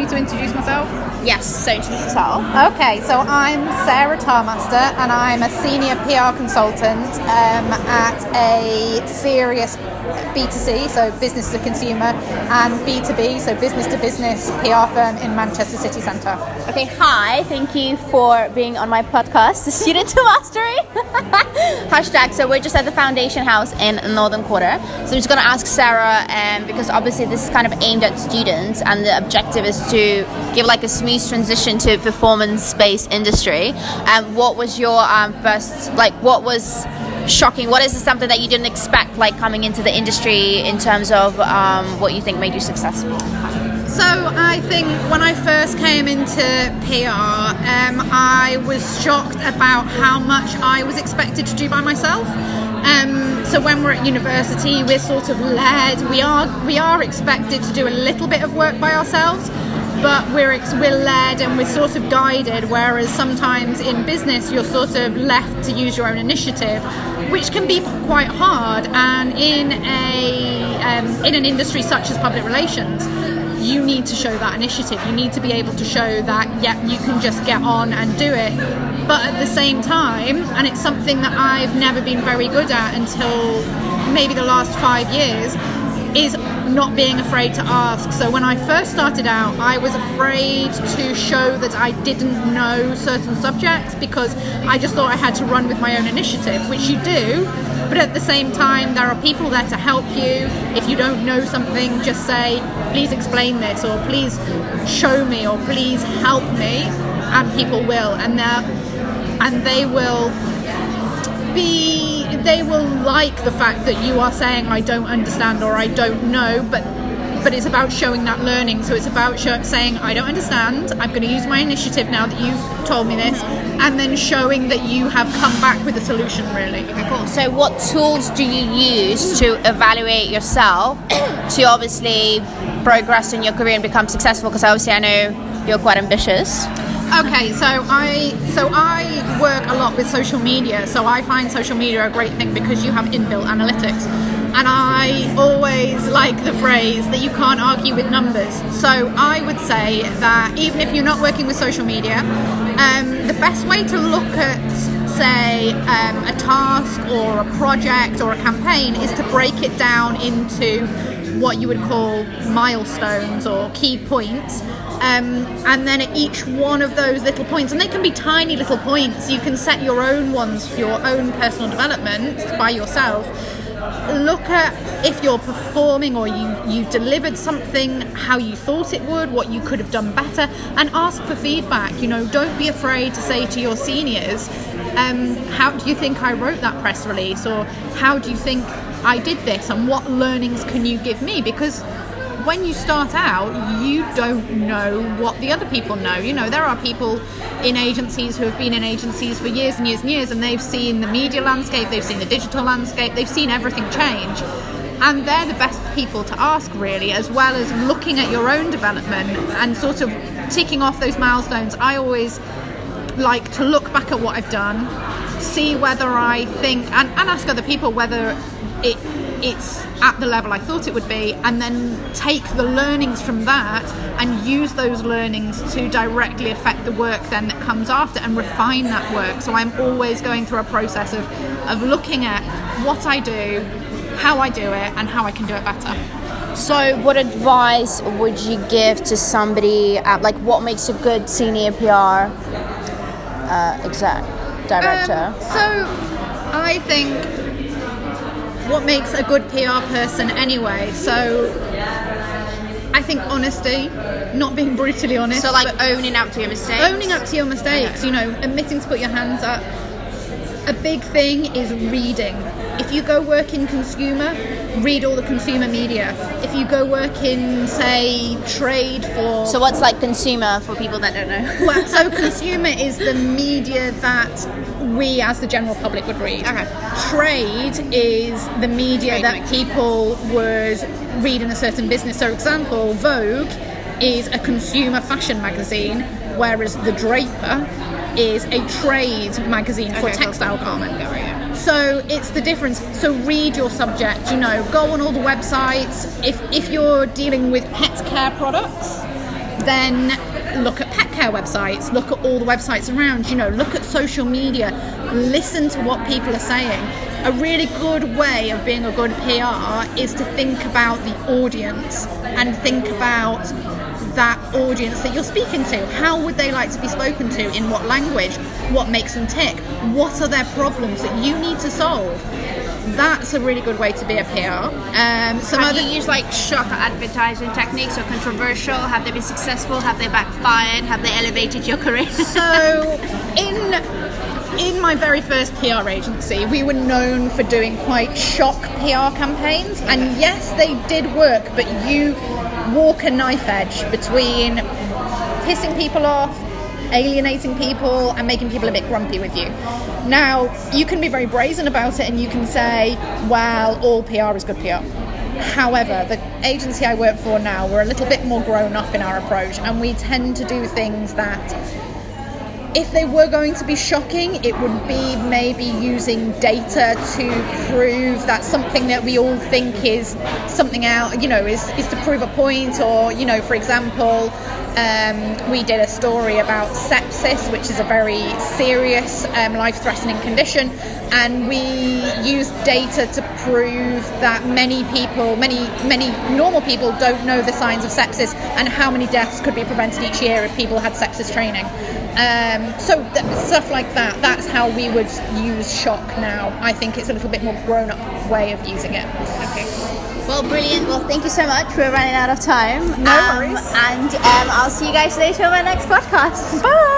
me to introduce myself? Yes, so introduce yourself. Okay, so I'm Sarah Tarmaster and I'm a senior PR consultant um, at a serious B2C, so business to consumer, and B2B, so business to business PR firm in Manchester City Centre. Okay, hi, thank you for being on my podcast, The Student to Mastery. Hashtag, so we're just at the Foundation House in Northern Quarter. So I'm just going to ask Sarah, um, because obviously this is kind of aimed at students, and the objective is to give like a smooth transition to performance based industry. Um, what was your um, first, like, what was shocking? What is something that you didn't expect, like coming into the industry, in terms of um, what you think made you successful? So I think when I first came into PR, um, I was shocked about how much I was expected to do by myself. Um, so when we're at university, we're sort of led. We are we are expected to do a little bit of work by ourselves, but we're we're led and we're sort of guided. Whereas sometimes in business, you're sort of left to use your own initiative, which can be quite hard. And in a um, in an industry such as public relations, you need to show that initiative. You need to be able to show that, yeah, you can just get on and do it. But at the same time, and it's something that I've never been very good at until maybe the last five years, is not being afraid to ask. So when I first started out, I was afraid to show that I didn't know certain subjects because I just thought I had to run with my own initiative, which you do. But at the same time, there are people there to help you. If you don't know something, just say, please explain this, or please show me, or please help me, and people will. And and they will be they will like the fact that you are saying I don't understand or I don't know but but it's about showing that learning so it's about show, saying I don't understand I'm going to use my initiative now that you've told me this and then showing that you have come back with a solution really Okay, cool. So, what tools do you use to evaluate yourself to obviously progress in your career and become successful? Because obviously, I know you're quite ambitious. Okay, so I so I work a lot with social media. So I find social media a great thing because you have inbuilt analytics. And I always like the phrase that you can't argue with numbers. So I would say that even if you're not working with social media, um, the best way to look at say um, a task or a project or a campaign is to break it down into what you would call milestones or key points um, and then at each one of those little points, and they can be tiny little points, you can set your own ones for your own personal development by yourself. Look at if you're performing or you, you delivered something how you thought it would, what you could have done better, and ask for feedback. You know, don't be afraid to say to your seniors, um, How do you think I wrote that press release? Or how do you think I did this? And what learnings can you give me? Because when you start out, you don't know what the other people know. You know, there are people in agencies who have been in agencies for years and years and years, and they've seen the media landscape, they've seen the digital landscape, they've seen everything change. And they're the best people to ask, really, as well as looking at your own development and sort of ticking off those milestones. I always like to look back at what I've done, see whether I think, and, and ask other people whether it it's at the level I thought it would be, and then take the learnings from that and use those learnings to directly affect the work then that comes after and refine that work. So I'm always going through a process of, of looking at what I do, how I do it, and how I can do it better. So, what advice would you give to somebody? At, like, what makes a good senior PR uh, exec director? Um, so I think what makes a good PR person anyway. So I think honesty, not being brutally honest. so, like but owning up to your mistakes. owning up to your mistakes, you know, admitting to put your hands up. A big thing is reading. If you go work in consumer, read all the consumer media. If you go work in, say, trade for So, what's like consumer for people that don't know? well, so consumer is the media that we as the general public would read. Okay. Trade is the media Trade that people would read in a certain business. So, for example, Vogue is a consumer fashion magazine, whereas The Draper is a trade magazine for Okay, cool, textile cool, garment. Got yeah. So it's the difference. So read your subject. You know, go on all the websites. If if you're dealing with pet care products, then look at pet care websites, look at all the websites around, you know, look at social media, listen to what people are saying. A really good way of being a good PR is to think about the audience and think about that audience that you're speaking to. How would they like to be spoken to? In what language? What makes them tick? What are their problems that you need to solve? That's a really good way to be a PR. Um, some Have other you used like shock advertising techniques or controversial? Have they been successful? Have they backfired? Have they elevated your career? So, in in my very first PR agency, we were known for doing quite shock PR campaigns, and yes, they did work. But you walk a knife edge between pissing people off, alienating people, and making people a bit grumpy with you. Now, you can be very brazen about it, and you can say, "Well, all PR is good PR." However, the agency I work for now, we're a little bit more grown up in our approach, and we tend to do things that if they were going to be shocking, it would be maybe using data to prove that something that we all think is something out, you know, is, is to prove a point, or, you know, for example, um, we did a story about sepsis, which is a very serious, um, life threatening condition, and we used data to prove that many people, many, many normal people don't know the signs of sepsis and how many deaths could be prevented each year if people had sepsis training. Um, so th- stuff like that. That's how we would use shock now. I think it's a little bit more grown-up way of using it. Okay. Well, brilliant. Well, thank you so much. We're running out of time. No Um, worries. And um, I'll see you guys later on my next podcast. Bye.